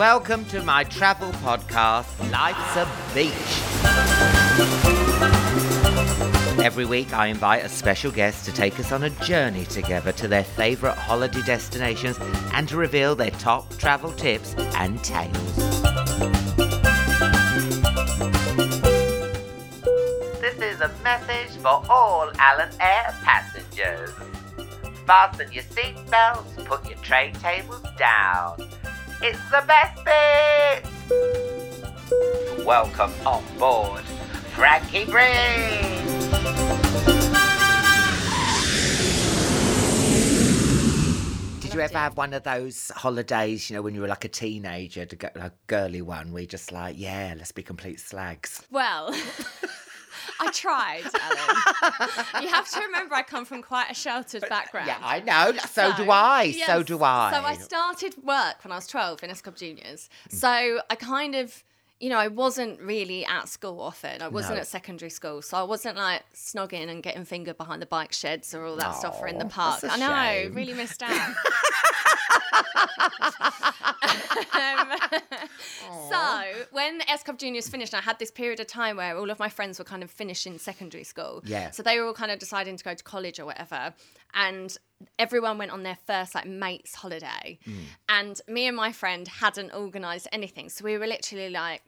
Welcome to my travel podcast, Life's a Beach. Every week, I invite a special guest to take us on a journey together to their favourite holiday destinations and to reveal their top travel tips and tales. This is a message for all Alan Air passengers. Fasten your seatbelts, put your tray tables down. It's the best bit! Welcome on board, Frankie Bridge! Did you ever have one of those holidays, you know, when you were like a teenager, to get like a girly one, where you're just like, yeah, let's be complete slags? Well, I tried, Ellen. you have to remember I come from quite a sheltered background. Yeah, I know. So, do I. so do I. So I started work when I was 12 in Club Juniors. Mm. So I kind of, you know, I wasn't really at school often. I wasn't No. at secondary school. So I wasn't like snogging and getting fingered behind the bike sheds or all that stuff or in the park. I know, shame. really missed out. um, so when S Club Juniors finished, I had this period of time where all of my friends were kind of finishing secondary school. Yeah. So they were all kind of deciding to go to college or whatever, and everyone went on their first like mates holiday, mm. and me and my friend hadn't organised anything, so we were literally like.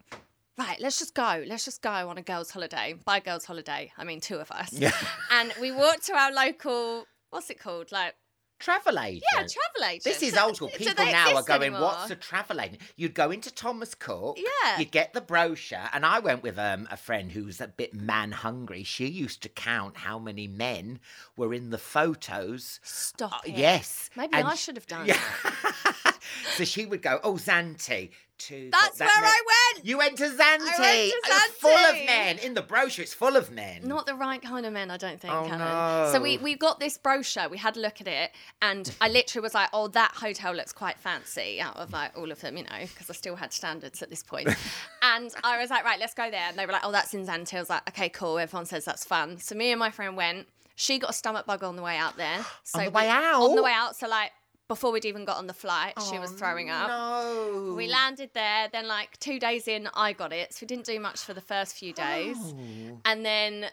Right, let's just go. Let's just go on a girls' holiday. By girls' holiday, I mean two of us. Yeah. And we walked to our local, what's it called? Like, Travel agent. yeah, travel agent. This is old school. People now are going, anymore? what's a travel agent? You'd go into Thomas Cook. Yeah. You'd get the brochure. And I went with um, a friend who's a bit man hungry. She used to count how many men were in the photos. Stop Uh, it. yes. Maybe And I should have done Yeah. that. so she would go, oh, Zante. To That's that where I went. You went to Zante. I went to was full of men. In the brochure, it's full of men. Not the right kind of men, I don't think, Oh, Helen. So we, no. we got this brochure, we had a look at it, and I literally was like, oh, that hotel looks quite fancy out of like all of them, you know, because I still had standards at this point. and I was like, right, let's go there. And they were like, oh, that's in Zante. I was like, okay, cool. Everyone says that's fun. So me and my friend went. She got a stomach bug on the way out there. So the we- way out? On the way out. So like before we'd even got on the flight, she was Oh, throwing up. No. We landed there. Then, like two days in, I got it. So we didn't do much for the first few days. Oh. And then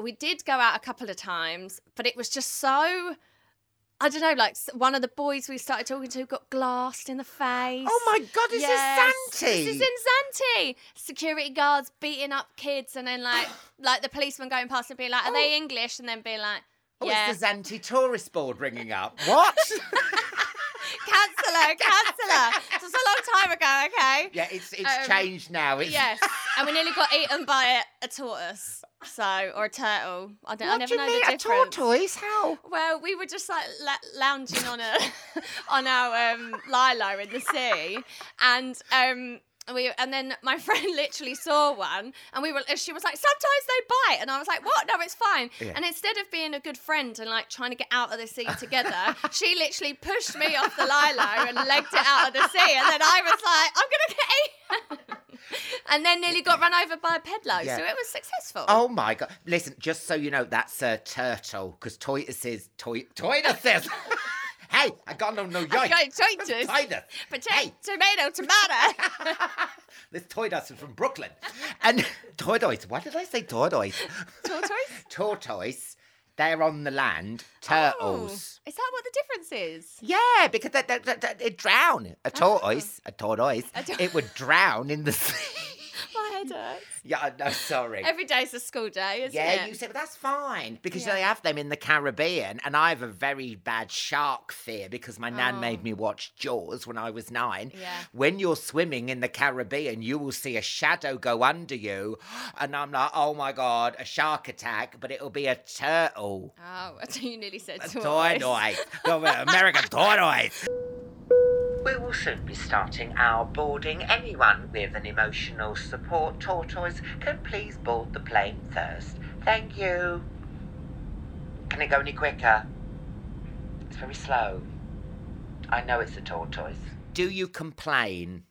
we did go out a couple of times, but it was just so. I don't know, like one of the boys we started talking to got glassed in the face. Oh my God, this Yes, is Zante. This is in Zante. Security guards beating up kids, and then like like the policeman going past and being like, "Are they oh. English?" And then being like, Oh, "Yeah." it's the Zante tourist board ringing up. What? Canceller, canceller. It's a long time ago, okay? yeah, it's it's Um, changed now. It's, Yes, and we nearly got eaten by a, a tortoise, so or a turtle. I don't. I What never do you know mean, the a tortoise? How? Well, we were just like la- lounging on a on our um, lilo in the sea, and um. We, and then my friend literally saw one, and we were. She was like, "Sometimes they bite," and I was like, "What? No, it's fine." Yeah. And instead of being a good friend and like trying to get out of the sea together, she literally pushed me off the lilo and legged it out of the sea, and then I was like, "I'm gonna get eaten," and then nearly got run over by a pedlo Yeah. So it was successful. Oh my god! Listen, just so you know, that's a turtle because tortoises, toy, tortoises. Hey, I got no no yoink. I got tortoise. Tortoise. Potato, Hey, tomato, tomato. this tortoise is from Brooklyn, and tortoise. Why did I say tortoise? Tortoise? tortoise. They're on the land. Turtles. Oh, is that what the difference is? Yeah, because they, they, they, they drown. A oh. tortoise, a tortoise, A tor- it would drown in the sea. My head hurts. yeah, no, sorry. Every day's a school day, isn't yeah, it? you said, but that's fine because Yeah. they have them in the Caribbean, and I have a very bad shark fear because my nan made Oh. me watch Jaws when I was nine. Yeah. When you're swimming in the Caribbean, you will see a shadow go under you, and I'm like, oh my god, a shark attack, but it'll be a turtle. Oh, you nearly said A tortoise. tortoise. American tortoise. We will soon be starting our boarding. Anyone with an emotional support tortoise can please board the plane first. Thank you. Can it go any quicker? It's very slow. I know it's a tortoise. Do you complain?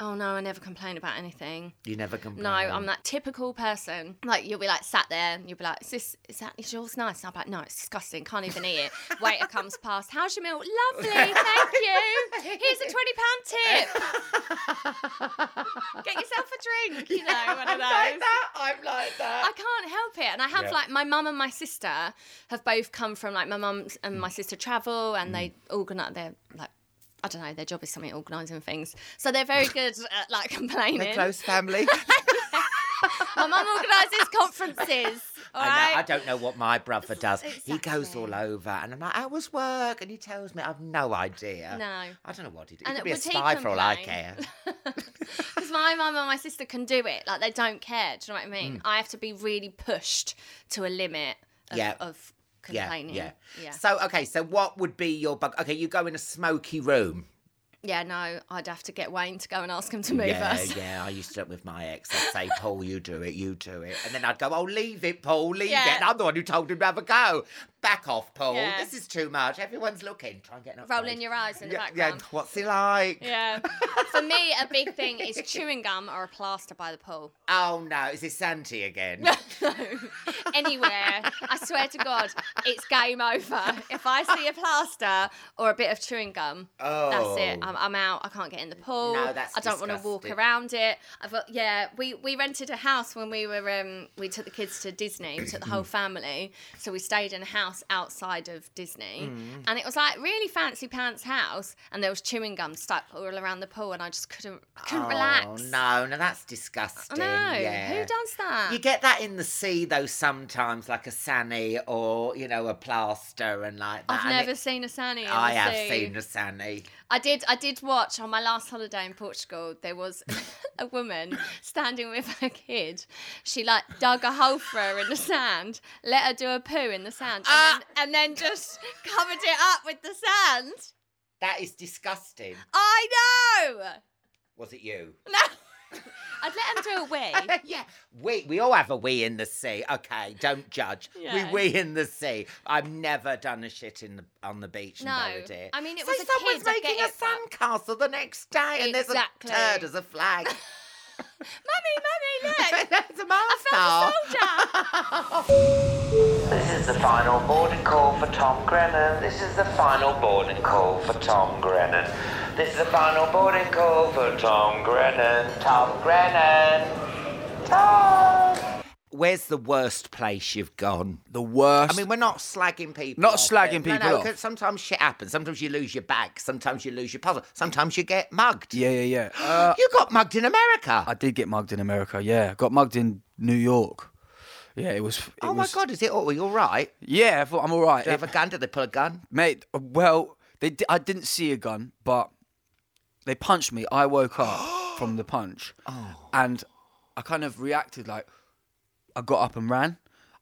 Oh no, I never complain about anything. You never complain. No, I'm that typical person. Like you'll be like sat there and you'll be like, "Is this is that is yours nice?" And I'm like, "No, it's disgusting. Can't even eat it." Waiter comes past. How's your meal? Lovely, thank you. Here's a twenty pound tip. Get yourself a drink. You know, one of those. I'm like that. I'm like that. I can't help it. And I have Yeah. like my mum and my sister have both come from like my mum and my sister travel and they mm. organise they're like I don't know, their job is something organising things. So they're very good at like complaining. They're close family. My mum organises conferences. All I, know, right. I don't know what my brother does. He goes all over, and I'm like, "How was work?" And he tells me, "I've no idea." No. I don't know what he did. He And could be a spy for all I care. Because my mum and my sister can do it. Like they don't care. Do you know what I mean? I have to be really pushed to a limit of, Mm. Yeah. of complaining. yeah, Yeah. So, okay, so what would be your bug? Okay, you go in a smoky room. Yeah, no, I'd have to get Wayne to go and ask him to move yeah, us. yeah. I used to do it with my ex. I'd say, Paul, you do it, you do it. And then I'd go, oh, leave it, Paul, leave Yeah. it. And I'm the one who told him to have a go. Back off, Paul. Yeah. This is too much. Everyone's looking. Try and get an upgrade. Rolling your eyes in the yeah, background. Yeah, what's he like? Yeah. For me, a big thing is chewing gum or a plaster by the pool. Oh, no. Is it Santi again? No. Anywhere. I swear to God, it's game over. If I see a plaster or a bit of chewing gum, Oh. that's it. I'm, I'm out. I can't get in the pool. No, that's I don't want to walk around it. I've got yeah. We we rented a house when we were um we took the kids to Disney. We took the whole family, so we stayed in a house outside of Disney, Mm. and it was like really fancy pants house, and there was chewing gum stuck all around the pool, and I just couldn't couldn't oh, relax. no, no, that's disgusting. No, Yeah. Who does that? You get that in the sea though sometimes, like a sani or you know a plaster and like that. I've and never it- seen a sani. In I have sea. seen a sani. I did. I did watch on my last holiday in Portugal. There was a woman standing with her kid. She like dug a hole for her in the sand, let her do a poo in the sand, and, Ah! then, and then just covered it up with the sand. That is disgusting. I know. Was it you? No, I'd let him do a wee. yeah, we we all have a wee in the sea. Okay, don't judge. Yeah. We wee in the sea. I've never done a shit in the on the beach. No. in Belvedere. I mean, it so was a someone's kid, I making get a it, but- sandcastle the next day, and Exactly. there's a turd as a flag. mummy, mummy, look. That's a I master. found a soldier. This is the final boarding call for Tom Grennan. This is the final boarding call for Tom Grennan. This is the final boarding call for Tom Grennan. Tom Grennan. Tom. Where's the worst place you've gone? The worst. I mean, we're not slagging people. Not off, slagging but- no, people no, off. 'cause Sometimes shit happens. Sometimes you lose your bag. Sometimes you lose your puzzle. Sometimes you get mugged. yeah, yeah, yeah. Uh, You got mugged in America. I did get mugged in America. Yeah, got mugged in New York. Yeah, it was. It oh my was- God, is it all? Are you all right? Yeah, I thought I'm all right. Do you have a gun? Did they pull a gun? Mate, uh, well, they di- I didn't see a gun, but they punched me. I woke up from the punch, Oh. and I kind of reacted like I got up and ran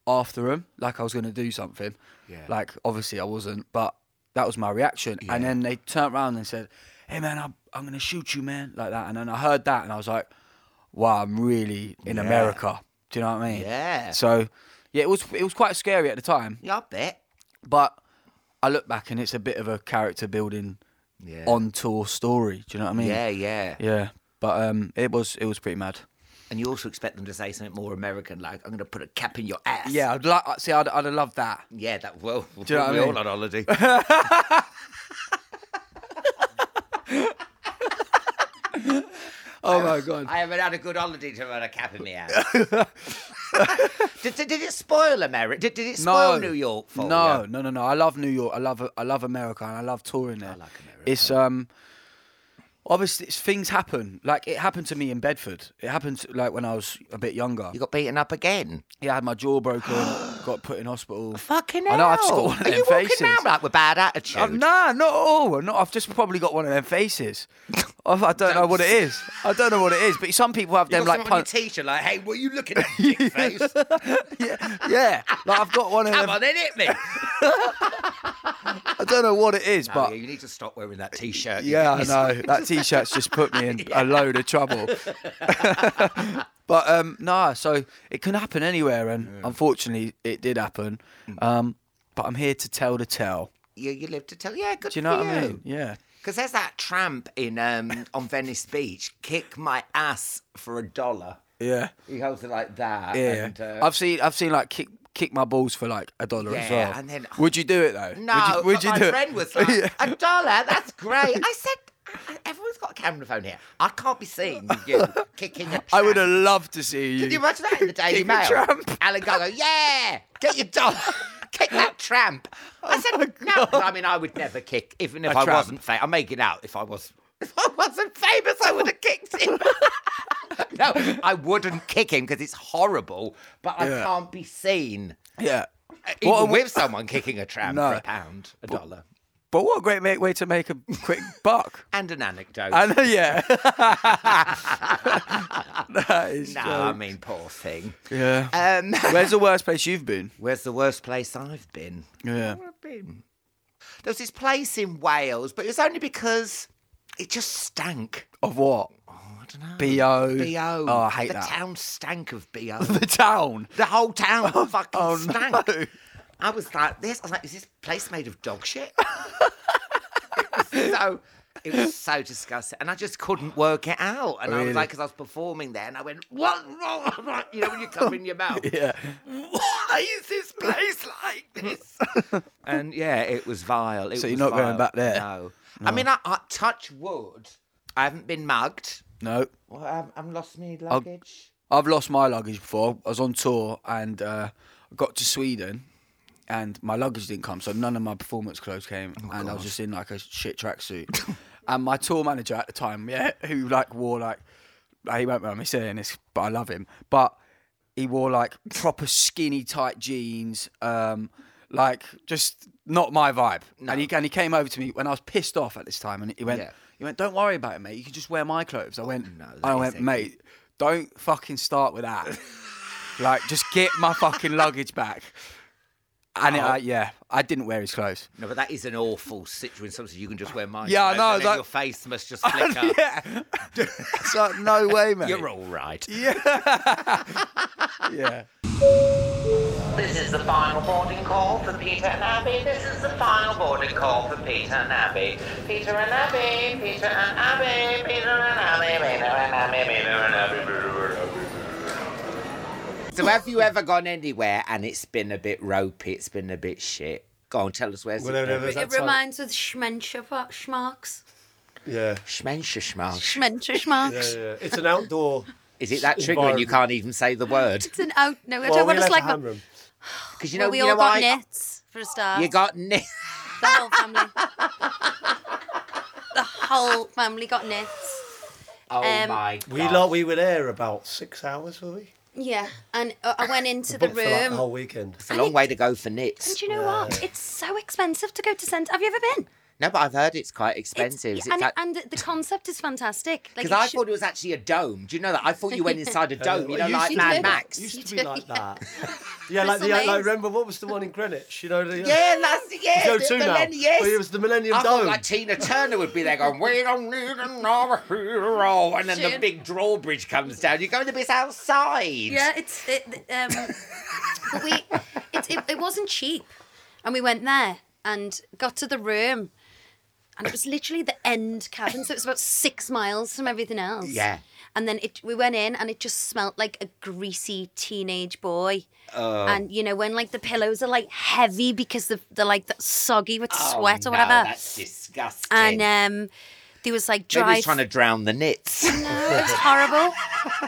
after them, like I was going to do something. Yeah. Like obviously I wasn't, but that was my reaction. And then they turned around and said, "Hey man, I'm I'm going to shoot you, man," like that. And then I heard that, and I was like, "Wow, I'm really in Yeah. America." Do you know what I mean? Yeah. So, yeah, it was it was quite scary at the time. Yeah, I bet. But I look back and it's a bit of a character building Yeah. on tour story. Do you know what I mean? Yeah, yeah. Yeah. But um, it was it was pretty mad. And you also expect them to say something more American, like "I'm going to put a cap in your ass." Yeah, I'd like see. I'd, I'd have loved that. Yeah, that well. Do you know what I we all mean? on holiday. Oh my god. I haven't had a good holiday to run a cap in my ass. did, did, did it spoil America? Did, did it spoil New York for no, you? no, no, no. I love New York. I love I love America, and I love touring there. I like America. It's um, obviously it's, things happen. Like it happened to me in Bedford. It happened to, like when I was a bit younger. You got beaten up again. Yeah, I had my jaw broken. got put in hospital. Fucking hell. I know. I've just got one of Are them you walking around like with bad attitude? Nah, not at all. No, I've just probably got one of them faces. I, don't know what it is. I don't know what it is. But some people have you them got like something on your t-shirt, like, hey, what are you looking at, dick face? yeah, yeah. Like I've got one of Come them. on, then hit me. I don't know what it is, No, but yeah, you need to stop wearing that t-shirt. You yeah, I know that t-shirt's just put me in a load of trouble. but um, nah, so it can happen anywhere, and unfortunately, it did happen. Mm. Um, but I'm here to tell the tale. You, you live to tell. Yeah, good Do you know for what I mean? Yeah. Because there's that tramp in um, on Venice Beach. Kick my ass for a dollar. Yeah. He holds it like that. Yeah, And, uh, I've seen I've seen like kick kick my balls for like a dollar as Yeah, well. and then- would you do it though? No, would you, would you my do it? friend was like, a dollar? That's great. I said, "Uh, everyone's got a camera phone here. I can't be seen you kicking a tramp. I would have loved to see you. Can you imagine that in the Daily Mail? Alan Gargo, yeah, get your dollar. Kick that tramp. I oh said, no. I mean, I would never kick, even if A I tramp. wasn't famous. I'm making out if I was. If I wasn't famous, I would have kicked him. no, I wouldn't kick him because it's horrible, but I Yeah. can't be seen. Yeah. Even What a- with someone kicking a tramp No. for a pound, a dollar. But what a great ma- way to make a quick buck. And an anecdote. And yeah. that is no, I mean, poor thing. yeah. Um, Where's the worst place you've been? where's the worst place I've been? Yeah. Where I've been? There's this place in Wales, but it was only because it just stank. Of what? Oh, I don't know. BO. BO. Oh, I hate the that. town stank of BO. The town. the whole town fucking oh, stank. no. I was like, this. I was like, is this place made of dog shit? it was so. It was so disgusting, and I just couldn't work it out. And I Really? was like, because I was performing there, and I went, "What wrong?" You know, when you come in your mouth. Yeah. Why is this place like this? and yeah, it was vile. It So you're was not going vile. back there? No. I mean, I, I touch wood. I haven't been mugged. No. Well, I've, I've lost my luggage. I've lost my luggage before. I was on tour and uh, I got to Sweden and my luggage didn't come, so none of my performance clothes came, and I was just in like a shit tracksuit. and my tour manager at the time, yeah, who like wore like, he won't mind me saying this, but I love him, but he wore like proper skinny tight jeans, um, like just not my vibe. And he and he came over to me when I was pissed off at this time, and he went, Yeah. he went, don't worry about it, mate. You can just wear my clothes. I went, no, I went, mate, don't fucking start with that. like, just get my fucking luggage back. And it, Oh. uh, yeah, I didn't wear his clothes. No, but that is an awful situation. Sometimes you can just wear mine. Yeah, I know, and that- your face must just flicker. yeah, it's like no way, mate. You're all right. Yeah, This is the final boarding call for Peter and Abby. This is the final boarding call for Peter and Abby. Peter and Abby, Peter and Abby, Peter and Abby, Peter and Abby, Peter and Abby, Peter and Abby. So, have you ever gone anywhere and it's been a bit ropey? It's been a bit shit. Go on, tell us where's Well, it there- been? there's It that time- reminds with Schmenscher Schmarks. Yeah. Schmenscher schmarsch. Schmenscher Yeah, Schmarks. yeah. It's an outdoor. Is it that triggering you can't even say the word? It's an out. No, I Well, don't want to left like. a room. Because you know, well, we you all know got I- nits for a start. You got nit. the whole family. the whole family got nits. Oh Um, my god. We like we were there about six hours, were we? Yeah, and uh, I went into the room. for like the whole weekend. It's a long way to go for nits. And do you know what? It's so expensive to go to centre. Have you ever been? No, but I've heard it's quite It's- expensive. Is it and, that- and the concept is fantastic. Like Because it I should- thought it was actually a dome. Do you know that? I thought you went inside a uh, dome. You know, like Mad be- Max. It used to be like that. Yeah, like the Crystal like, remember what was the one in Greenwich? You know the uh, Yeah, that's yeah. Go the to now. millennium- Yes. Well, it was the Millennium I thought Dome. like Tina Turner would be there going, "We don't need another hero," and then the June. big drawbridge comes down. You're going to be outside. Yeah, it's it, um, but we it, it it wasn't cheap, and we went there and got to the room, and it was literally the end cabin, so it was about six miles from everything else. Yeah. And then it we went in and it just smelt like a greasy teenage boy. Oh. And you know when like the pillows are like heavy because they're, they're like soggy with Oh, sweat or no, whatever. That's disgusting. And um, there was like Maybe he's trying to drown the nits. No, it was horrible.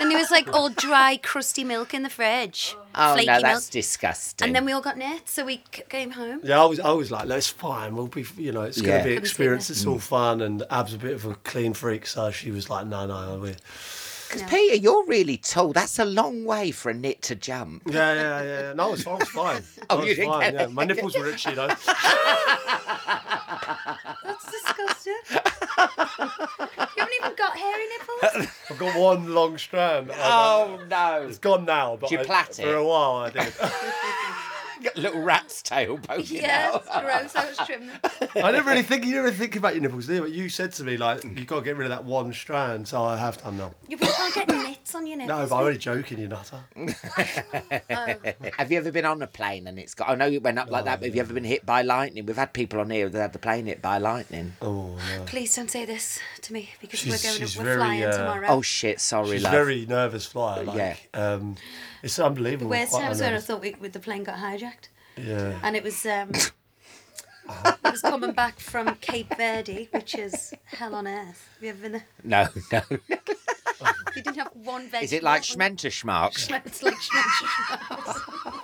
and there was like all dry, crusty milk in the fridge. Oh flaky no, milk. that's disgusting. And then we all got nit, so we c- came home. Yeah, I was, I was like, that's fine. We'll be, you know, it's Yeah. going to be Couldn't experience. It's all fun. And Ab's a bit of a clean freak, so she was like, no, no, we're. Because Peter, you're really tall. That's a long way for a nit to jump. Yeah, yeah, yeah. No, it's, I was fine. Oh, I was you didn't fine. get Yeah, my nipples were itchy though. That's disgusting. You haven't even got hairy nipples. I've got one long strand. Oh no! It's gone now, but Did you I- plait for a while I did. little rat's tail poking Yeah, out. it's gross. I was trimming. I never really think you never think about your nipples, do you? But you said to me like you've got to get rid of that one strand, so I have done now. You can't get nits on your No, nipples. but I'm only joking, you nutter. Have you ever been on a plane and it's got? I know it went up like that, but have you ever been hit by lightning? We've had people on here that had the plane hit by lightning. Oh no. Please don't say this to me because She's- we're going. she's we're very, flying uh, tomorrow. Oh shit! Sorry, She's love. very nervous flyer. Like, Yeah. Um, it's unbelievable. Worst Quite times when I thought we, we, the plane got hijacked, Yeah. and it was um, it was coming back from Cape Verde, which is hell on earth. Have you ever been there? No, no. You didn't have one vegetable. Is it like on- Schmenterschmarks? It's like Schmenterschmarks.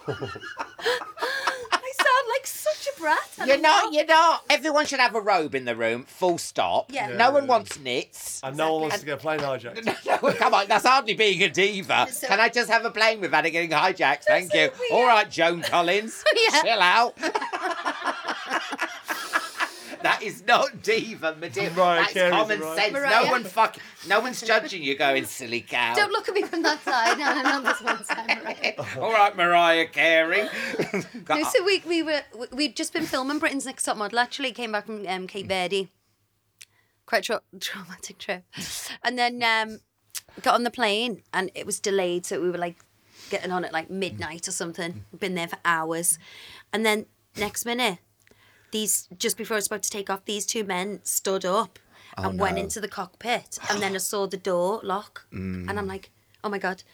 I sound like such a brat. and You're I'm not. You're not. Everyone should have a robe in the room. Full stop. Yeah. No one wants nits. And no one wants to get a plane hijacked. No, come on, that's hardly being a diva. So- Can I just have a plane without it getting hijacked? Thank so you. weird. All right, Joan Collins, Yeah. chill out. that is not diva, Medea. Mariah That's Carey's common right. sense. No Mariah. one fuck. No one's judging you, going silly cow. Don't look at me from that side. No, no, no, this one side. Right. All right, Mariah Carey. No, so we, we were we- we'd just been filming Britain's Next Top Model. Actually, came back from um, Cape Verde. Quite tra- traumatic trip, and then um, got on the plane and it was delayed, so we were like getting on at like midnight or something. Been there for hours, and then next minute, these just before I was about to take off, these two men stood up and went into the cockpit, and then I saw the door lock, and I'm like, oh my god,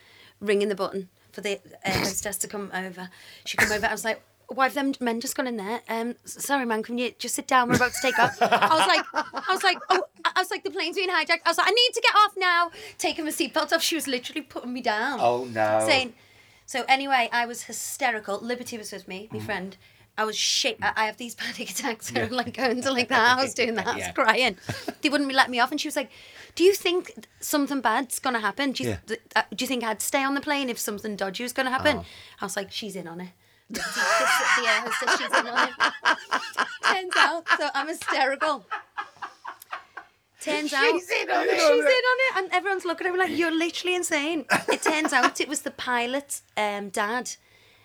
ringing the button for the uh, hostess to come over. She come over. I was like. Why have them men just gone in there? Um, sorry, man. Can you just sit down? We're about to take off. I was like, I was like, oh, I was like, the plane's being hijacked. I was like, I need to get off now. Taking my seatbelt off. She was literally putting me down. Oh, no. Saying, so anyway, I was hysterical. Liberty was with me, my Mm. friend. I was shit. I have these panic attacks. where I'm like going to like the house doing that, I was Yeah. crying. They wouldn't let me off, and she was like, "Do you think something bad's gonna happen? Do you, Yeah. th- uh, do you think I'd stay on the plane if something dodgy was gonna happen?" Oh. I was like, "She's in on it." the the air hostess, she's in on it. Turns out, so I'm hysterical. Turns out She's in on it. She's in on it, and everyone's looking at me like you're literally insane. It turns out it was the pilot's um, dad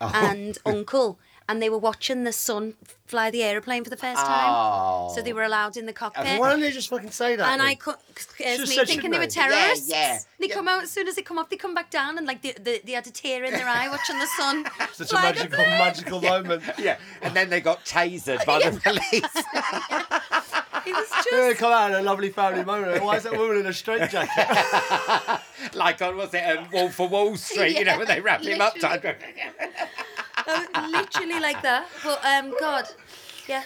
Oh. and uncle, and they were watching the son fly the aeroplane for the first time. Oh. So they were allowed in the cockpit. Why don't they just fucking say that? And I then? cut, scares me said, thinking they were shouldn't? Yeah, terrorists. yeah. They Yeah. come out as soon as they come off. They come back down and like they, they, they had a tear in their eye watching the son. Such a fly the magical, plane. magical moment. Yeah, and then they got tasered by the police. It was They just come out in a lovely family moment. Why is that woman in a straitjacket? like on was it um, Wolf of Wall Street? You know when they wrap him up. Literally. Literally like that. But um, God, yeah.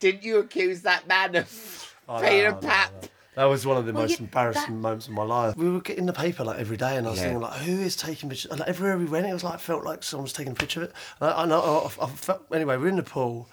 Didn't you accuse that man of Oh, being no, a no, pap? no. That was one of the Well, most yeah, embarrassing that- moments of my life. We were getting the paper like every day, and I was Yeah. thinking like, who is taking pictures? Like, everywhere we went, it was like felt like someone was taking a picture of it. And I, I know. I, I felt, anyway, we're in the pool,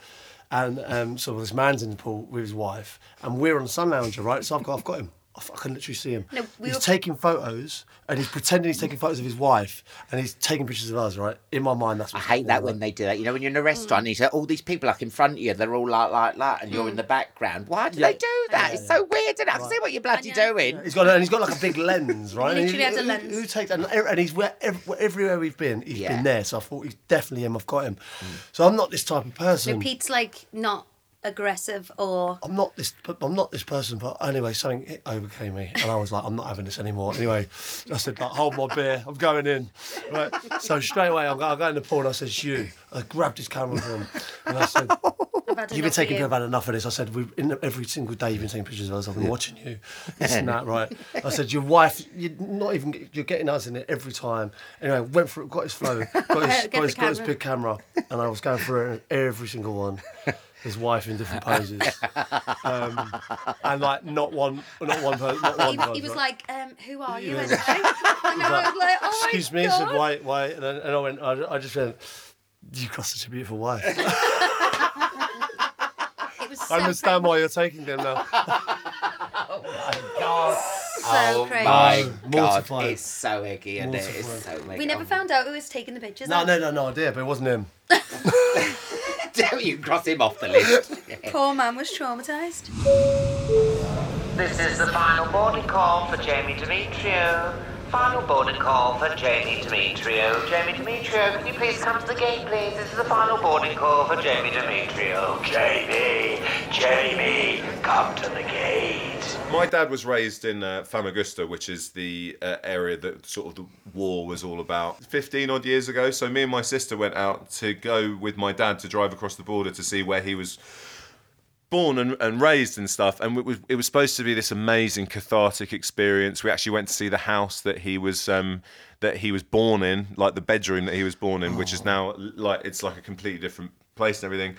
and um, so this man's in the pool with his wife, and we're on the sun lounger, right? So I've got, I've got him. I f- I can literally see him. No, we he's were- taking photos, and he's pretending he's taking photos of his wife, and he's taking pictures of us, right? In my mind, that's I hate that happening, when they do that. You know, when you're in a mm. restaurant, and you say, all these people like in front of you, they're all like like that, and you're mm. in the background. Why do Yeah. they do that? It's so weird. Isn't it? I see what you're bloody doing. He's got and he's got like a big lens, right? And literally has a lens. Who, takes that? And he's where, ev- everywhere we've been, he's Yeah. been there. So I thought he's definitely him. I've got him. Mm. So I'm not this type of person. No, Pete's like not aggressive or I'm not this. I'm not this person. But anyway, something it overcame me, and I was like, I'm not having this anymore. Anyway, I said, like, hold my beer. I'm going in. Right. So straight away, I'm, I'm going to the pool, and I said, it's you. I grabbed his camera from him, and I said. You've been enough taking, of you. I've had enough of this. I said, We've, in, every single day you've been taking pictures of us. I've been watching you, this and that, right? I said, your wife, you're not even, you're getting us in it every time. Anyway, went through, got his flow, got his, Get got his, got his big camera, and I was going through every single one. His wife in different poses, um, and like not one, not one, per- not one. He, pose, he was right? like, um, "Who are you?" Yeah. anyway? and I was like, "Oh Excuse my me, I god!" said, wait, wait, and, then, and I went, I, I just went, you've got such a beautiful wife. It was so I understand why you're taking them now. oh my god. So oh crazy. my Oh, god, mortified. it's so icky and it is so mega. We never found out who was taking the pictures. No, though. no, no, no idea, but it wasn't him. You can cross him off the list. Poor man was traumatized. This is the final boarding call for Jamie Demetriou. Final boarding call for Jamie Demetriou. Jamie Demetriou, can you please come to the gate, please? This is the final boarding call for Jamie Demetriou. Jamie, Jamie, come to the gate. My dad was raised in uh, Famagusta, which is the uh, area that sort of the war was all about. 15 odd years ago, so me and my sister went out to go with my dad to drive across the border to see where he was born and, and raised and stuff and it was, it was supposed to be this amazing cathartic experience. We actually went to see the house that he was um, that he was born in like the bedroom that he was born in which is now like it's like a completely different place and everything.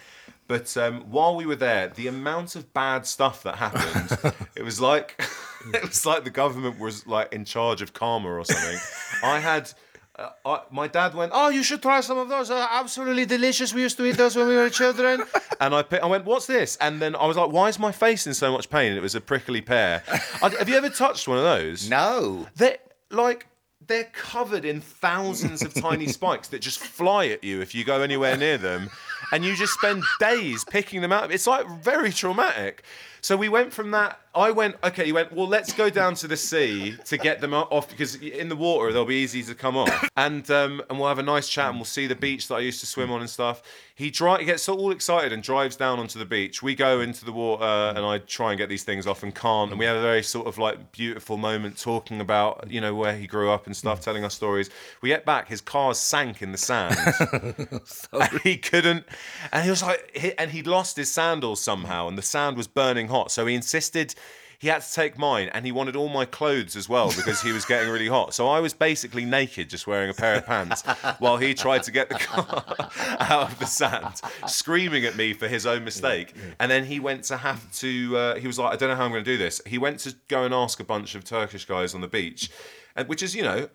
But um, while we were there the amount of bad stuff that happened it was like it was like the government was like in charge of karma or something. I had uh, I, my dad went, "Oh, you should try some of those. They're absolutely delicious. We used to eat those when we were children." and I, I went, "What's this?" And then I was like, "Why is my face in so much pain?" And it was a prickly pear. I, have you ever touched one of those? No. They're like they're covered in thousands of tiny spikes that just fly at you if you go anywhere near them, and you just spend days picking them out. It's like very traumatic. So we went from that. I went, okay, you went, well, let's go down to the sea to get them off because in the water they'll be easy to come off. And um, and we'll have a nice chat and we'll see the beach that I used to swim on and stuff. He, dri- he gets all excited and drives down onto the beach. We go into the water and I try and get these things off and can't. And we have a very sort of like beautiful moment talking about, you know, where he grew up and stuff, telling us stories. We get back, his car sank in the sand. And he couldn't, and he was like, he, and he'd lost his sandals somehow, and the sand was burning hot. So he insisted he had to take mine, and he wanted all my clothes as well because he was getting really hot. So I was basically naked, just wearing a pair of pants, while he tried to get the car out of the sand, screaming at me for his own mistake. And then he went to have to. Uh, he was like, I don't know how I'm going to do this. He went to go and ask a bunch of Turkish guys on the beach, and which is, you know,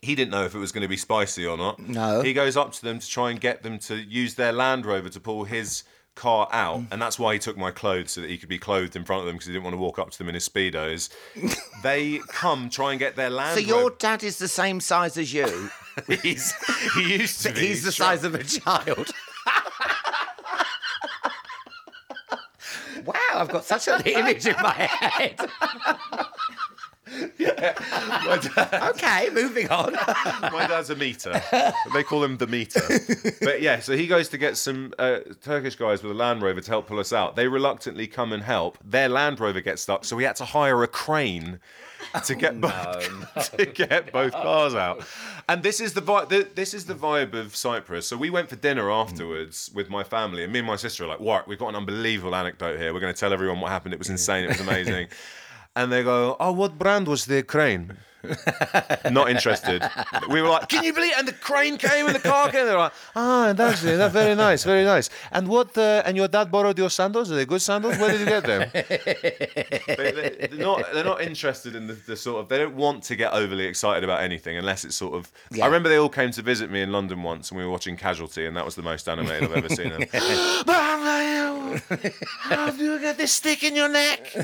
he didn't know if it was going to be spicy or not. No. He goes up to them to try and get them to use their Land Rover to pull his car out, mm. and that's why he took my clothes so that he could be clothed in front of them because he didn't want to walk up to them in his speedos. they come try and get their Land So your Rover. dad is the same size as you. he's he used to be. He's the size of a child. wow, I've got such an image in my head. Okay, moving on. My dad's a meter. They call him the meter. But yeah, so he goes to get some uh, Turkish guys with a Land Rover to help pull us out. They reluctantly come and help. Their Land Rover gets stuck, so we had to hire a crane to get both to get both cars out. And this is the vibe. This is the vibe of Cyprus. So we went for dinner afterwards with my family, and me and my sister are like, "What? We've got an unbelievable anecdote here. We're going to tell everyone what happened. It was insane. It was amazing." And they go, "Oh, what brand was the crane?" Not interested. We were like, "Can you believe?" It? And the crane came, and the car came. They're like, "Ah, that's it. That's very nice, very nice." And what? Uh, and your dad borrowed your sandals? Are they good sandals? Where did you get them? they, are not. They're not interested in the, the sort of. They don't want to get overly excited about anything unless it's sort of. I remember they all came to visit me in London once, and we were watching Casualty, and that was the most animated I've ever seen them. How do you get this stick in your neck?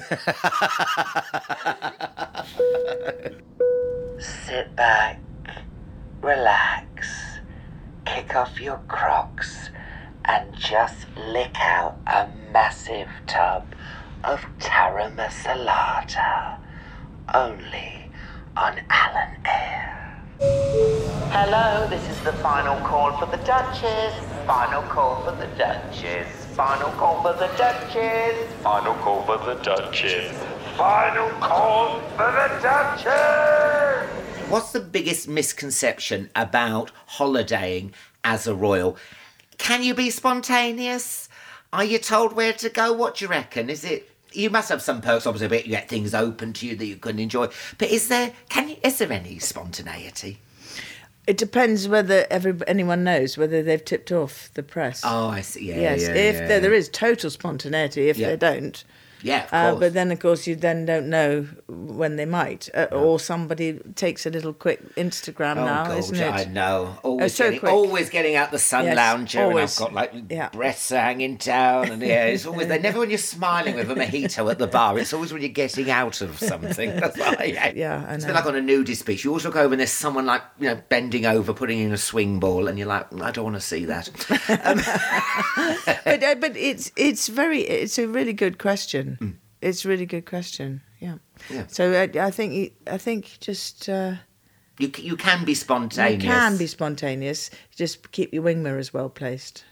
Sit back, relax, kick off your crocs, and just lick out a massive tub of taramasalata. Only on Alan Air. Hello, this is the final call for the Duchess. Final call for the Duchess. Final call for the Duchess. Final call for the Duchess. Final call for the Duchess. What's the biggest misconception about holidaying as a royal? Can you be spontaneous? Are you told where to go? What do you reckon? Is it? You must have some perks, obviously, but you get things open to you that you can enjoy. But is there? Can you? Is there any spontaneity? It depends whether every, anyone knows whether they've tipped off the press. Oh, I see. Yeah, yes, yeah, if yeah, there, there is total spontaneity, if they don't. Yeah, of Uh, but then, of course, you then don't know when they might, uh, or somebody takes a little quick Instagram Oh, now, God, isn't it? I know. Always, so getting, quick. always getting out the sun Yes, lounger, always. and I've got like Yeah. breasts hanging down, and yeah, it's always. They're never when you're smiling with a mojito at the bar. It's always when you're getting out of something. That's I. Yeah, I It's know. bit like on a nudist beach. You always look over and there's someone like you know bending over, putting in a swing ball, and you're like, I don't want to see that. but uh, but it's it's very it's a really good question. Mm. It's a really good question. Yeah. Yeah. So I, I think I think just uh, You, you can be spontaneous. you can be spontaneous. Just keep your wing mirrors well placed.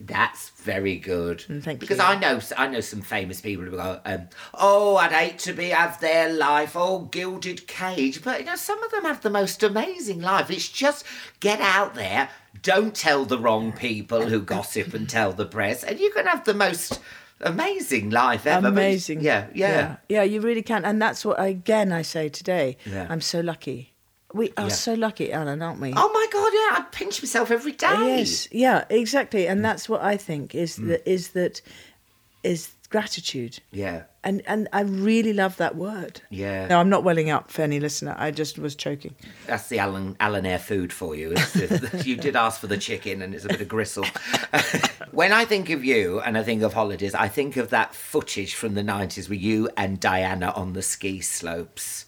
That's very good. Mm, thank because you. I know I know some famous people who go, um, "Oh, I'd hate to be have their life, oh gilded cage." But you know, some of them have the most amazing life. It's just get out there, don't tell the wrong people who gossip and tell the press, and you can have the most amazing life ever. Amazing. Yeah, yeah, yeah, Yeah, you really can, and that's what again I say today. Yeah. I'm so lucky. We are Yeah. so lucky, Alan, aren't we? Oh my god, yeah! I pinch myself every day. Yes, yeah, exactly, and that's what I think is Mm. that is that is gratitude, Yeah, and and I really love that word. yeah. No, I'm not welling up for any listener. I just was choking. That's the Alan Alan Air food for you. The- you did ask for the chicken, and it's a bit of gristle. when I think of you and I think of holidays, I think of that footage from the nineties with you and Diana on the ski slopes.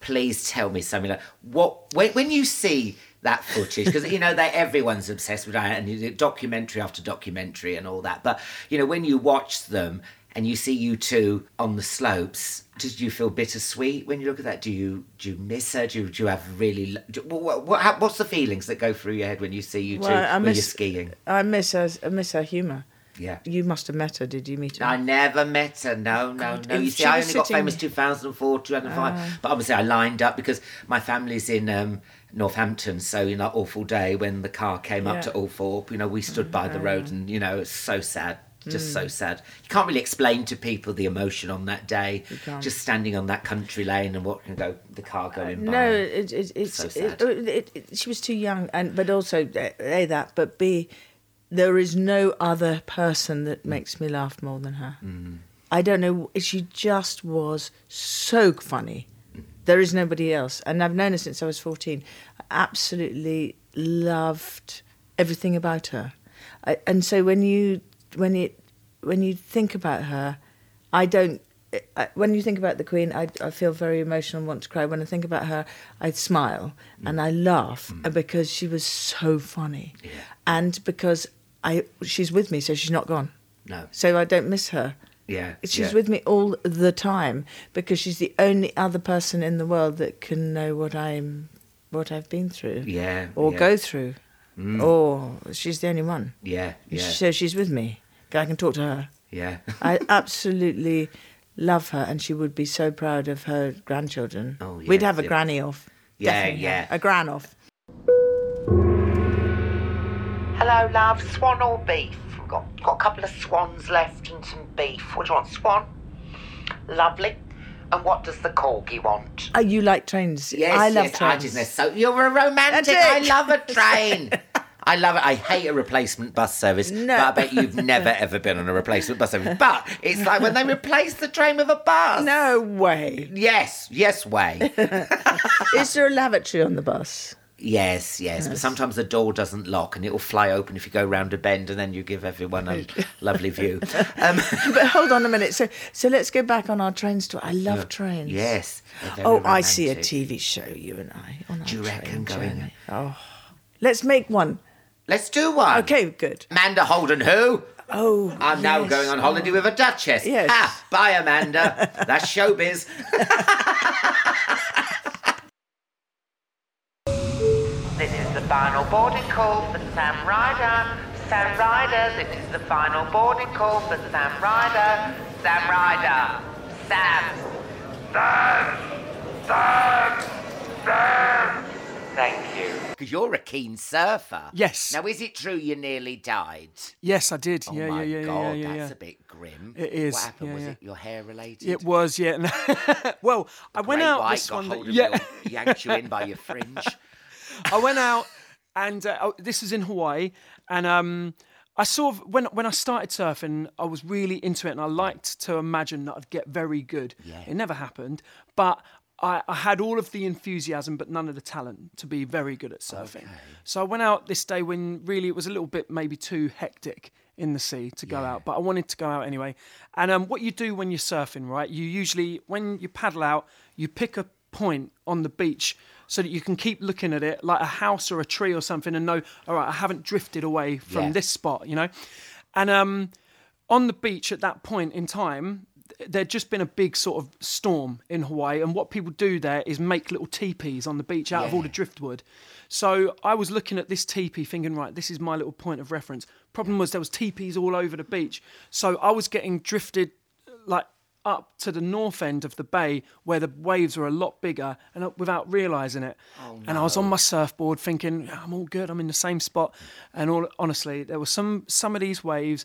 Please tell me something like what when when you see that footage because you know that everyone's obsessed with Diana and documentary after documentary and all that. But you know when you watch them and you see you two on the slopes, did you feel bittersweet when you look at that? Do you do you miss her? Do you, do you have really? Do, what, what, what's the feelings that go through your head when you see you two Well, I when you're miss- skiing? I miss her. I miss her humour. Yeah. You must have met her. Did you meet her? I never met her. No, no, God, no. You see, I only got Ah. famous 2004, 2005. But obviously, I lined up because my family's in um, Northampton. So, you know, awful day when the car came up Yeah. to Althorp. You know, we stood by the road and, you know, it's so sad. Just Mm. so sad. You can't really explain to people the emotion on that day. Just standing on that country lane and watching go the car going by. No, it, it, it's So sad. it, it, she was too young, and but also uh, a that, but b there is no other person that makes me laugh more than her. I don't know. She just was so funny. There is nobody else, and I've known her since I was fourteen. I absolutely loved everything about her, I, and so when you when you when you think about her, I don't. I, when you think about the Queen, I, I feel very emotional and want to cry. When I think about her, I smile mm. and I laugh mm. and because she was so funny, and because I she's with me, so she's not gone. No. So I don't miss her. Yeah. She's yeah. with me all the time because she's the only other person in the world that can know what I'm, what I've been through, Yeah. or yeah. go through, mm. or she's the only one. Yeah. Yeah. So she's with me. I can talk to her. Yeah. I absolutely love her, and she would be so proud of her grandchildren. Oh, We'd have a yeah. granny off. Yeah, Definitely yeah. A gran off. Hello, love. Swan or beef? We've got, got a couple of swans left and some beef. What do you want? Swan? Lovely. And what does the corgi want? Oh, you like trains? Yes, I love yes, I trains. just. So you're a romantic. I love a train. I love it. I hate a replacement bus service, No. but I bet you've never ever been on a replacement bus service. But it's like when they replace the train with a bus. no way. Yes, yes, way. Is there a lavatory on the bus? yes, yes. But sometimes the door doesn't lock and it will fly open if you go round a bend, and then you give everyone a lovely view. Um, But hold on a minute. So, so let's go back on our train story. I love trains. yes. Oh, I see a. TV show. You and I on Do you reckon going- journey. Oh, let's make one. Let's do one. Okay, good. Amanda Holden, who? Oh, I'm now going on holiday with a duchess. Yes. Ah, bye, Amanda. That's showbiz. This is the final boarding call for Sam Ryder. Sam Ryder, this is the final boarding call for Sam Ryder. Sam Ryder. Sam. Sam. Sam. Sam. Thank you. Because you're a keen surfer. Yes. Now, is it true you nearly died? Yes, I did. Oh yeah, my yeah, yeah, God, yeah, yeah, that's a bit grim. It is, What happened? yeah, was it your hair related? It was, yeah. well, I went out white this got one. hold That, of yeah, you, yanked you in by your fringe. I went out, and uh, oh, this was in Hawaii, and um, I sort of when when I started surfing, I was really into it, and I liked to imagine that I'd get very good. Yeah. It never happened, but. I, I had all of the enthusiasm, but none of the talent to be very good at surfing. So I went out this day when really it was a little bit maybe too hectic in the sea to go out, but I wanted to go out anyway. And um, what you do when you're surfing, right? You usually, when you paddle out, you pick a point on the beach so that you can keep looking at it like a house or a tree or something and know, all right, I haven't drifted away from Yeah. this spot, you know? And um, on the beach at that point in time, there'd just been a big sort of storm in Hawaii, and what people do there is make little teepees on the beach out of all the driftwood. So I was looking at this teepee, thinking, right, this is my little point of reference. Problem was there was teepees all over the beach, so I was getting drifted like up to the north end of the bay where the waves were a lot bigger and without realizing it. Oh, and I was on my surfboard thinking, I'm all good, I'm in the same spot. And all, honestly, there were some some of these waves,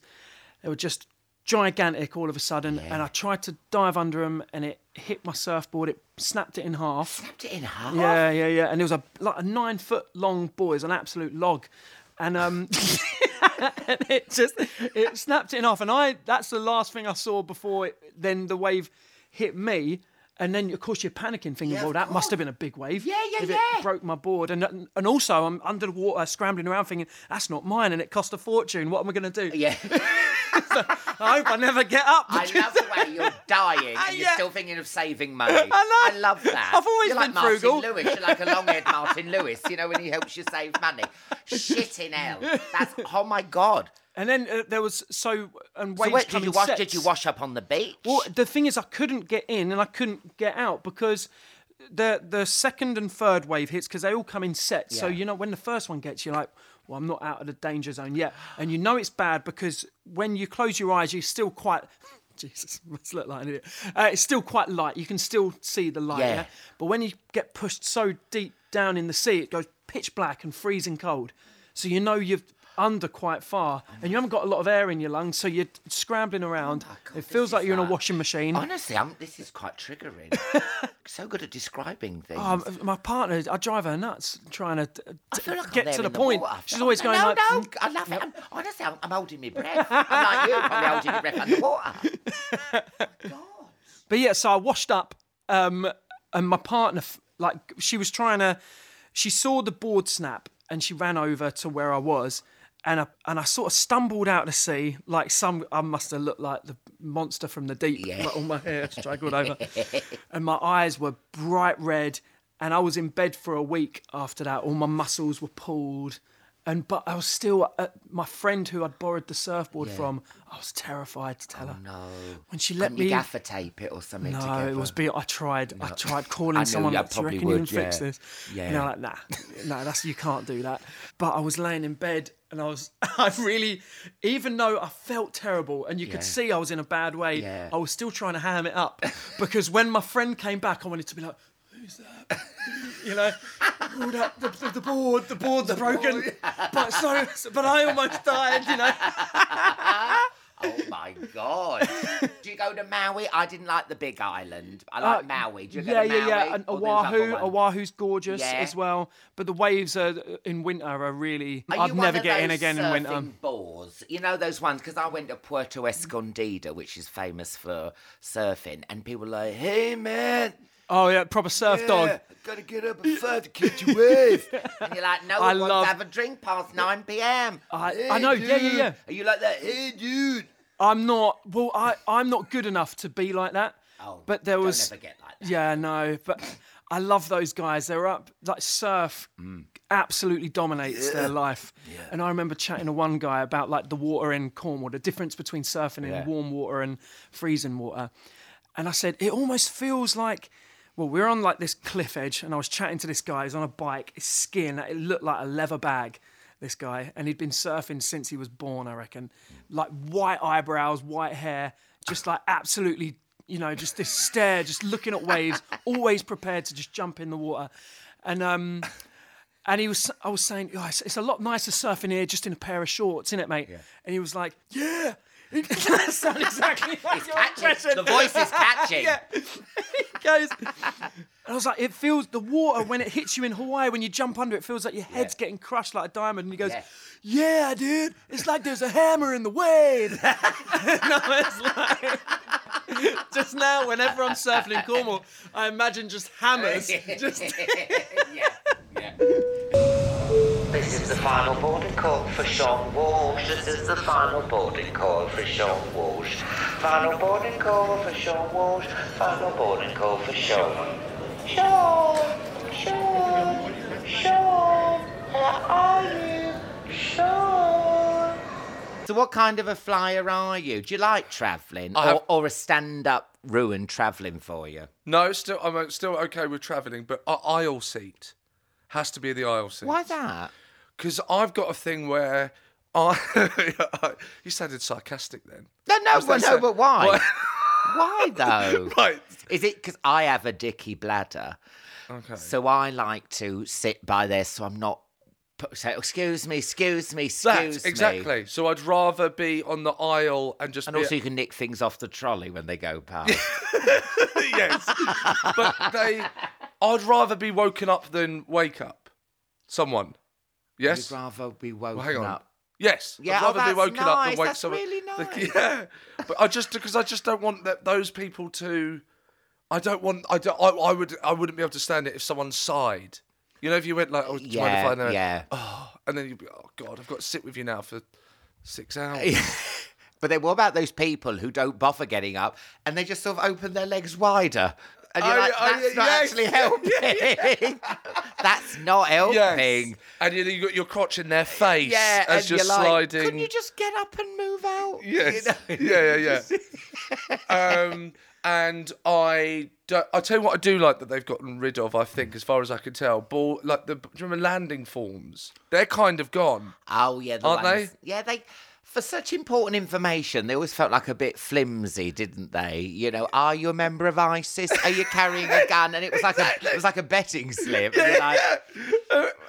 they were just gigantic all of a sudden. And I tried to dive under them and it hit my surfboard, it snapped it in half. Snapped it in half. Yeah, yeah, yeah. And it was a like a nine foot long boy, it was an absolute log. And um and it just it snapped it in half. And I that's the last thing I saw before it, then the wave hit me. And then, of course, you're panicking, thinking, Yeah, "Well, that must have been a big wave." Yeah, yeah, if yeah. It broke my board, and and also I'm under the water, scrambling around, thinking, "That's not mine," and it cost a fortune. What am I going to do? Yeah. I hope I never get up. I love the way you're dying and you're Yeah. still thinking of saving money. I know. I love that. I've always you're been like Martin frugal. Lewis. You're like a long-haired Martin Lewis, you know, when he helps you save money. Shit in hell. That's oh my god. And then uh, there was so and So wait, did you wash? sets. Did you wash up on the beach? Well, the thing is, I couldn't get in and I couldn't get out because the the second and third wave hits because they all come in sets. So you know when the first one gets, you're like, well, I'm not out of the danger zone yet, and you know it's bad because when you close your eyes, you're still quite. Jesus, must look like an idiot. Uh, it's still quite light. You can still see the light. Yeah. Yeah. But when you get pushed so deep down in the sea, it goes pitch black and freezing cold. So you know you're under quite far, and you haven't got a lot of air in your lungs, so you're scrambling around. it feels like you're in a washing machine. Honestly, I'm, this is quite triggering. so good at describing things. Um, my partner, I drive her nuts trying to t- I feel like get to the in point. water. She's always going no, like, no, "Mm." I love it. I'm, honestly, I'm, I'm holding my breath. I'm like you, probably holding your breath underwater. But yeah, so I washed up, um, and my partner, like, she was trying to, she saw the board snap, and she ran over to where I was, and I and I sort of stumbled out to sea, like some, I must have looked like the monster from the deep, Yeah. like all my hair straggled over, and my eyes were bright red, and I was in bed for a week after that. All my muscles were pulled. And but I was still uh, my friend who I'd borrowed the surfboard from. I was terrified to tell her. Oh, No. When she let Couldn't you me gaffer tape it or something no, together? it was. Be- I tried. I tried calling I someone. you Like, Do you probably reckon you can would, fix this? Yeah. And they're like, nah, no, that's you can't do that. But I was laying in bed and I was, I really, even though I felt terrible and you Yeah. could see I was in a bad way, Yeah. I was still trying to ham it up because when my friend came back, I wanted to be like. Who's that? You know, oh, that, the, the, the board, the board's broken. But so, but I almost died. You know. Oh my god! Do you go to Maui? I didn't like the Big Island. I like Uh, Maui. Do you go yeah, to Maui? yeah, yeah. And Or there's other Oahu. Oahu's gorgeous Yeah. as well. But the waves are in winter are really. Are I'd never get in again in winter. Bores? You know those ones because I went to Puerto Escondido, which is famous for surfing, and people were like, "Hey man, Oh yeah, proper surf dog. gotta get up at five to catch a wave," and you're like, "No I one wants love- to have a drink past nine p.m." I- I know, yeah, yeah, yeah. Are you like that? Hey dude. I'm not. Well, I I'm not good enough to be like that. Oh, but there was. ever get like that. Yeah, no, but I love those guys. They're up like surf. Mm. Absolutely dominates their life, and I remember chatting to one guy about like the water in Cornwall, the difference between surfing Yeah. in warm water and freezing water, and I said it almost feels like, well, we're on like this cliff edge, and I was chatting to this guy. He's on a bike, his skin it looked like a leather bag. This guy, and he'd been surfing since he was born, I reckon. Like white eyebrows, white hair, just like absolutely you know, just this stare, just looking at waves, always prepared to just jump in the water. And um, and he was, I was saying, oh, it's, it's a lot nicer surfing here, just in a pair of shorts, isn't it, mate? And he was like, yeah. That sounded exactly like It's your impression. The voice is catchy. yeah. He goes, and I was like, it feels the water when it hits you in Hawaii when you jump under it feels like your head's getting crushed like a diamond. And he goes, Yeah. dude, it's like there's a hammer in the wave. and I was like, just now, whenever I'm surfing in Cornwall, I imagine just hammers. just yeah, yeah. This is the final boarding call for Sean Walsh. This is the final boarding call for Sean Walsh. Final boarding call for Sean Walsh. Final boarding call for Sean. Sean, Sean, Sean, where are you? Sean. So, what kind of a flyer are you? Do you like travelling, or, have- or a stand-up ruined travelling for you? No, still I'm uh, still okay with travelling, but aisle seat has to be the aisle seat. Why that? Because I've got a thing where I. you sounded sarcastic then. No, no, well, no, but why? Why- why though? Right. Is it because I have a dicky bladder? Okay. So I like to sit by there, so I'm not. Say, excuse me, excuse me, excuse That me. exactly. So I'd rather be on the aisle and just And also, you can nick things off the trolley when they go past. yes, but they. I'd rather be woken up than wake up. Someone. Yes. You'd rather be woken Well, hang on. up. Yes. Yeah, I'd oh, rather be that's woken up nice, than wake that's someone. really nice. yeah. But I just because I just don't want that those people to. I don't want. I don't. I, I would. I wouldn't be able to stand it if someone sighed. You know, if you went like, "Oh, do you mind if I Yeah, yeah. Oh, and then you'd be, "Oh God, I've got to sit with you now for six hours." But then what about those people who don't bother getting up and they just sort of open their legs wider? And you're Oh, like, oh, that's not yes. actually helping. that's not helping. Yes. And you, you got your crotch in their face Yeah, as you're you're like, sliding. couldn't you just get up and move out? Yes. You know? Yeah, yeah, yeah. um, and I, do, I tell you what, I do like that they've gotten rid of. I think, as far as I can tell, ball like the do you remember landing forms. They're kind of gone. Oh yeah, the Aren't ones, they? Yeah, they. For such important information, they always felt like a bit flimsy, didn't they? You know, are you a member of ISIS? Are you carrying a gun? And it was like a it was like a betting slip. and, you're like,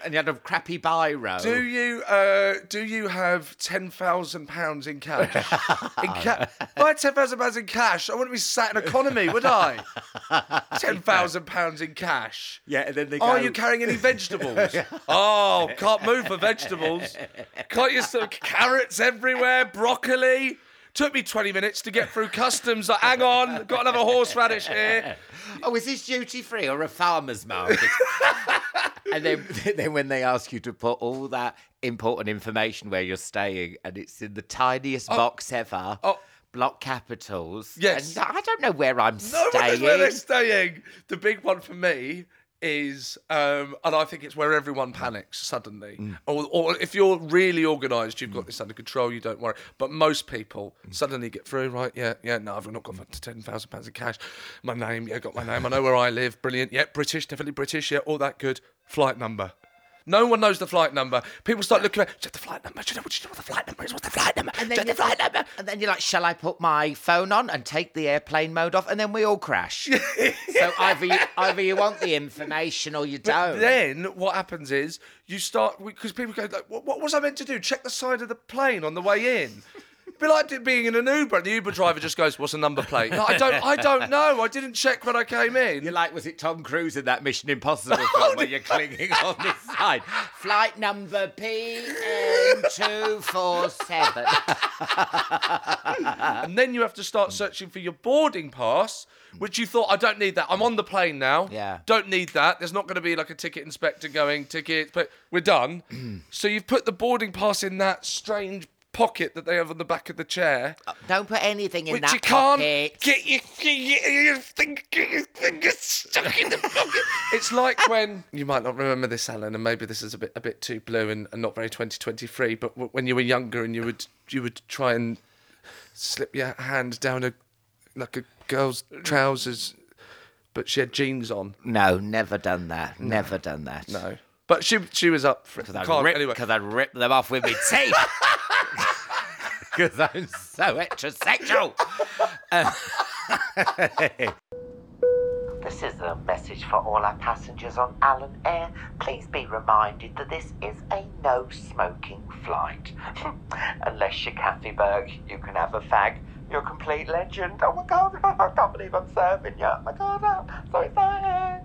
and you had a crappy biro. Do you uh, do you have ten thousand pounds in cash? in ca- if I had ten thousand pounds in cash, I wouldn't be sat in economy, would I? Ten thousand pounds in cash. Yeah, and then they go, Are you carrying any vegetables? oh, can't move for vegetables. Can't you some carrots everywhere, broccoli? Took me 20 minutes to get through customs. Like, hang on, got another horseradish here. Oh, is this duty free or a farmer's market? and then, then when they ask you to put all that important information where you're staying, and it's in the tiniest oh. box ever, Oh. block capitals. Yes. and I don't know where I'm No one knows where they're staying. The big one for me is, um, and I think it's where everyone panics suddenly. Mm. Or, or if you're really organised, you've got this under control, you don't worry. But most people Mm. suddenly get through, right? Yeah, yeah, no, I've not got £10,000 in cash. My name, yeah, got my name. I know where I live. Brilliant. Yeah, British, definitely British. Yeah, all that good. Flight number. No one knows the flight number. People start looking at, have the flight number? Do you know what, do you know what the flight number is? What's the flight number? And then, have the you're flight like, number? and then you're like, shall I put my phone on and take the airplane mode off? And then we all crash. so either you, either you want the information or you But don't. then what happens is you start because people go like, what, what was I meant to do? Check the side of the plane on the way in. Be like it being in an Uber, and the Uber driver just goes, "What's the number plate?" I don't. I don't know. I didn't check when I came in. You're like, was it Tom Cruise in that Mission Impossible film oh, where you're clinging on this side? Flight number PM247. and then you have to start searching for your boarding pass, which you thought, I don't need that. I'm on the plane now. Yeah. Don't need that. There's not going to be like a ticket inspector going, tickets, but we're done. so you've put the boarding pass in that strange pocket that they have on the back of the chair. Uh, don't put anything in Which that you can't pocket. get your, your, your, thing, get your fingers stuck in the pocket. it's like when you might not remember this, Alan, and maybe this is a bit a bit too blue and, and not very 2023. But w- when you were younger and you would you would try and slip your hand down a like a girl's trousers, but she had jeans on. No, never done that. Never done that. No, but she she was up for it. Because I'd, rip, anyway. I'd rip them off with my teeth. Because I'm so heterosexual. This is a message for all our passengers on Alan Air. Please be reminded that this is a no smoking flight. Unless you're Kathy Burke, you can have a fag. You're a complete legend. Oh my god, I can't believe I'm serving you. Oh my god, I'm so excited.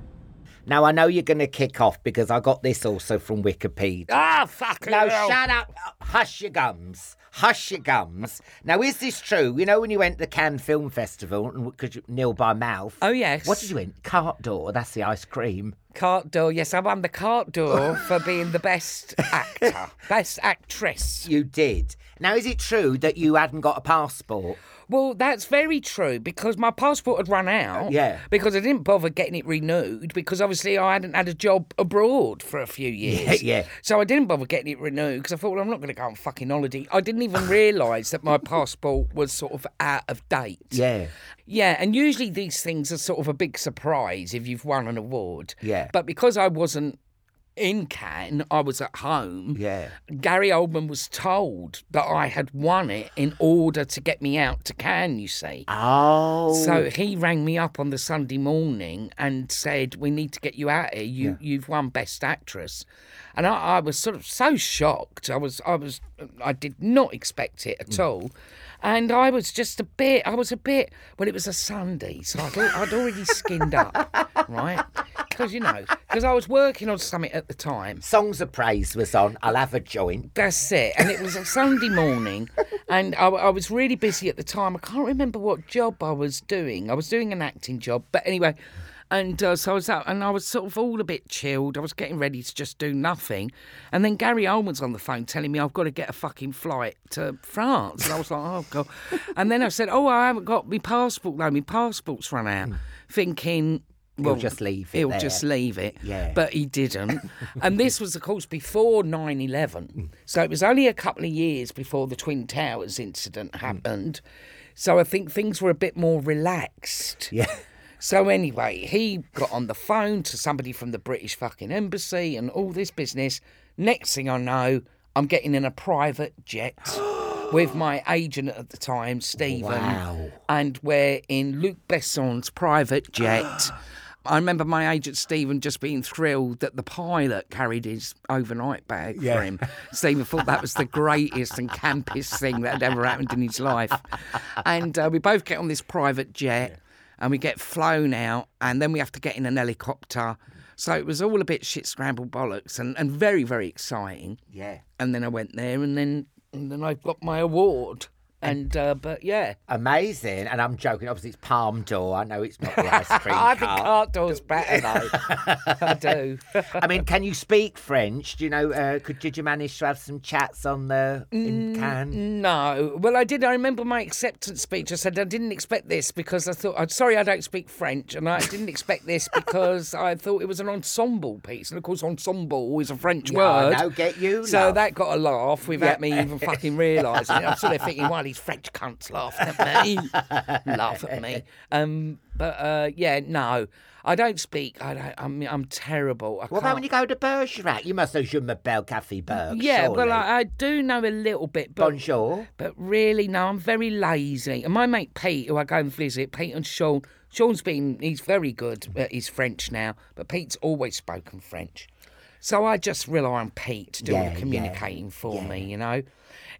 Now I know you're going to kick off because I got this also from Wikipedia. Ah, fuck No, you. shut up. Hush your gums. Hush your gums. Now, is this true? You know when you went to the Cannes Film Festival and because you Nil by Mouth? Oh, yes. What did you win? Carte d'Or. That's the ice cream. Carte d'Or. Yes, I won the Carte d'Or for being the best actor, best actress. You did. Now, is it true that you hadn't got a passport? Well, that's very true because my passport had run out. Uh, yeah. Because I didn't bother getting it renewed because obviously I hadn't had a job abroad for a few years. yeah. So I didn't bother getting it renewed because I thought, well, I'm not going to go on fucking holiday. I didn't even realise that my passport was sort of out of date. Yeah. Yeah, and usually these things are sort of a big surprise if you've won an award. Yeah. But because I wasn't in Cannes, I was at home. Yeah. Gary Oldman was told that I had won it in order to get me out to Cannes, you see. Oh. So he rang me up on the Sunday morning and said, "We need to get you out here. You you've won Best Actress," and I, I was sort of so shocked. I was I was I did not expect it at mm. all, and I was just a bit. I was a bit. Well, it was a Sunday, so I'd, I'd already skinned up, right? Because you know, because I was working on something at the time. Songs of Praise was on. I'll have a joint. That's it. And it was a Sunday morning, and I, I was really busy at the time. I can't remember what job I was doing. I was doing an acting job, but anyway. And uh, so I was out, and I was sort of all a bit chilled. I was getting ready to just do nothing, and then Gary Oldman's on the phone telling me I've got to get a fucking flight to France. And I was like, oh god. And then I said, oh, I haven't got my passport though. My passport's run out. Hmm. Thinking. He'll just leave it He'll there. just leave it. Yeah. But he didn't. and this was, of course, before 9 11. Hmm. So it was only a couple of years before the Twin Towers incident hmm. happened. So I think things were a bit more relaxed. Yeah. So anyway, he got on the phone to somebody from the British fucking embassy and all this business. Next thing I know, I'm getting in a private jet with my agent at the time, Stephen. Wow. And we're in Luc Besson's private jet. I remember my agent Stephen just being thrilled that the pilot carried his overnight bag for him. Stephen thought that was the greatest and campiest thing that had ever happened in his life. And uh, we both get on this private jet and we get flown out, and then we have to get in an helicopter. So it was all a bit shit scrambled bollocks and, and very, very exciting. Yeah. And then I went there, and then and then I got my award. And uh, but yeah, Amazing. And I'm joking. Obviously, it's Palme d'Or. I know it's not the ice cream I think cart. D'Or's better though. I do. I mean, can you speak French? Do you know? Uh, could did you manage to have some chats on the in Mm, Cannes? No. Well, I did. I remember my acceptance speech. I said I didn't expect this because I thought, I'm sorry, I don't speak French. And I didn't expect this because I thought it was an ensemble piece. And of course, ensemble is a French Yeah, word. I know, get you, So love. that got a laugh without me even fucking realising it. I'm sort of thinking, why these French cunts laughing at me? Laugh at me. Um, but uh, yeah, no. I don't speak. I don't. I'm. I'm terrible. I What about can't- when you go to Bergerac? You must know Je m'appelle Cafe Berg. yeah, well. I, I do know a little bit, but Bonjour. but really, no, I'm very lazy. And my mate Pete, who I go and visit, Pete and Sean, Sean's been, he's very good at his French now, but Pete's always spoken French. So I just rely on Pete to do all Yeah, the yeah, communicating for me, you know.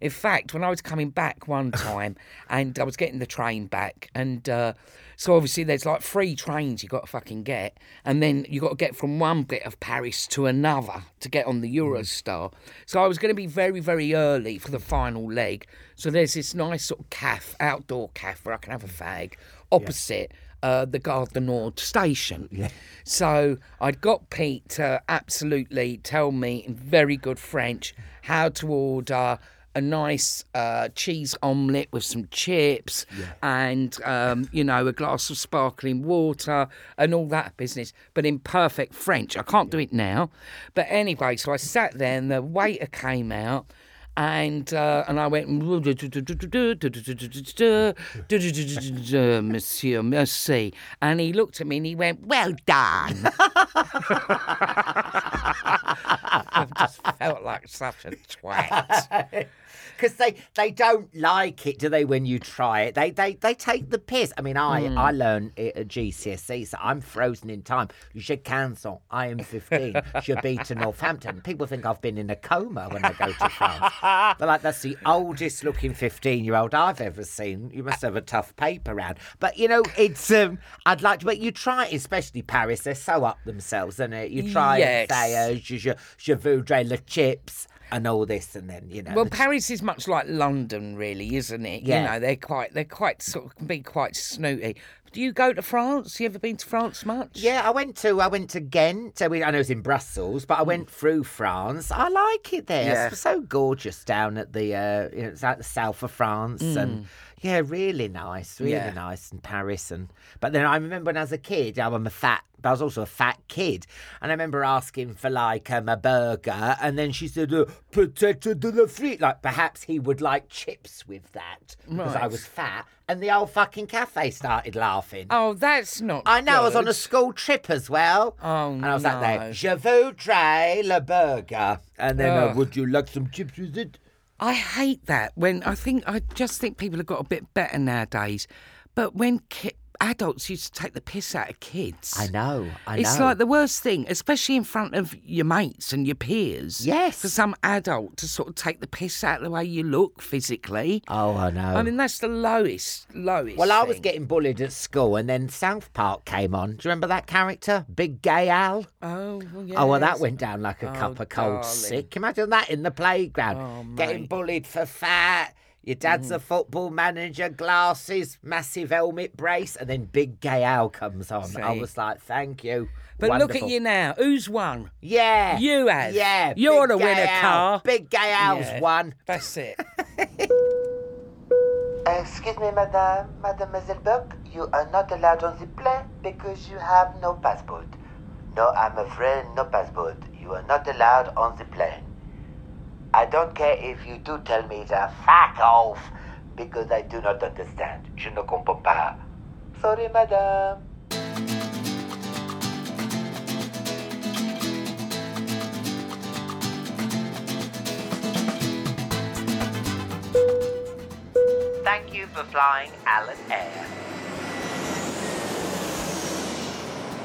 In fact, when I was coming back one time and I was getting the train back, and uh, so obviously there's like three trains you got to fucking get, and then you got to get from one bit of Paris to another to get on the Eurostar. So I was going to be very, very early for the final leg. So there's this nice sort of cafe, outdoor cafe where I can have a fag opposite. Uh, the Gare du Nord station. So I'd got Pete to absolutely tell me in very good French how to order a nice uh, cheese omelette with some chips and, um, you know, a glass of sparkling water and all that business, but in perfect French. I can't do it now. But anyway, so I sat there and the waiter came out and uh, and I went Monsieur Merci, and he looked at me and he went, "Well done." I just felt like such a twat. Because they, they don't like it, do they, when you try it? They they, they take the piss. I mean, I Hmm. I learned it at GCSE, so I'm frozen in time. Je cancel. I am 15. Je be to Northampton. People think I've been in a coma when I go to France. They're like, that's the oldest looking 15 year old I've ever seen. You must have a tough paper round. But, you know, it's, um, I'd like to, but you try it, especially Paris. They're so up themselves, isn't it? You try Yes. and say, uh, je, je, je voudrais le chips. And all this, and then you know. Well, Paris is much like London, really, isn't it? Yeah. You know, they're quite, they're quite sort of can be quite snooty. Do you go to France? You ever been to France much? Yeah, I went to I went to Ghent. So we, I know it's in Brussels, but I went through France. I like it there. Yeah. It's so gorgeous down at the uh, you know, it's at the south of France, and yeah, really nice, really Yeah. nice in Paris. And but then I remember when I was a kid, I'm a fat, but I was also a fat kid, and I remember asking for like um, a burger, and then she said, uh, "Potato de la frite." Like perhaps he would like chips with that because I was fat, and the old fucking cafe started laughing. Oh, that's not. I know, I was on a school trip as well. Oh, And I was like, no. there, je voudrais le burger. And then, uh, would you like some chips with it? I hate that when I think I just think people have got a bit better nowadays. But when ki- adults used to take the piss out of kids, I know, I know. it's like the worst thing, especially in front of your mates and your peers. Yes. for some adult to sort of take the piss out of the way you look physically. Oh, I know. I mean, that's the lowest, lowest. well, I was getting bullied at school, and then South Park came on. Do you remember that character? Big Gay Al? Oh, well, Oh, well, that went down like a Oh, cup of cold darling. sick. Imagine that in the playground. Oh, Getting bullied for fat. Your dad's mm-hmm. a football manager, glasses, massive helmet brace, and then Big Gay Al comes on. I was like, thank you. But look at you now. Who's won? Yeah. You have. Yeah. You're Big the winner, Gay Al. Carl. Big Gay Al's Yeah. won. That's it. Excuse me, madame, Mademoiselle Buck, you are not allowed on the plane because you have no passport. No, I'm afraid no passport. You are not allowed on the plane. I don't care if you do tell me to fuck off because I do not understand. Je ne comprends pas. Sorry, madame. Thank you for flying Alan Air.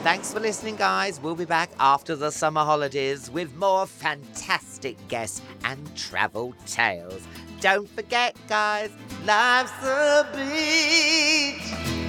Thanks for listening, guys. We'll be back after the summer holidays with more fantastic guests and travel tales. Don't forget, guys, life's a beach.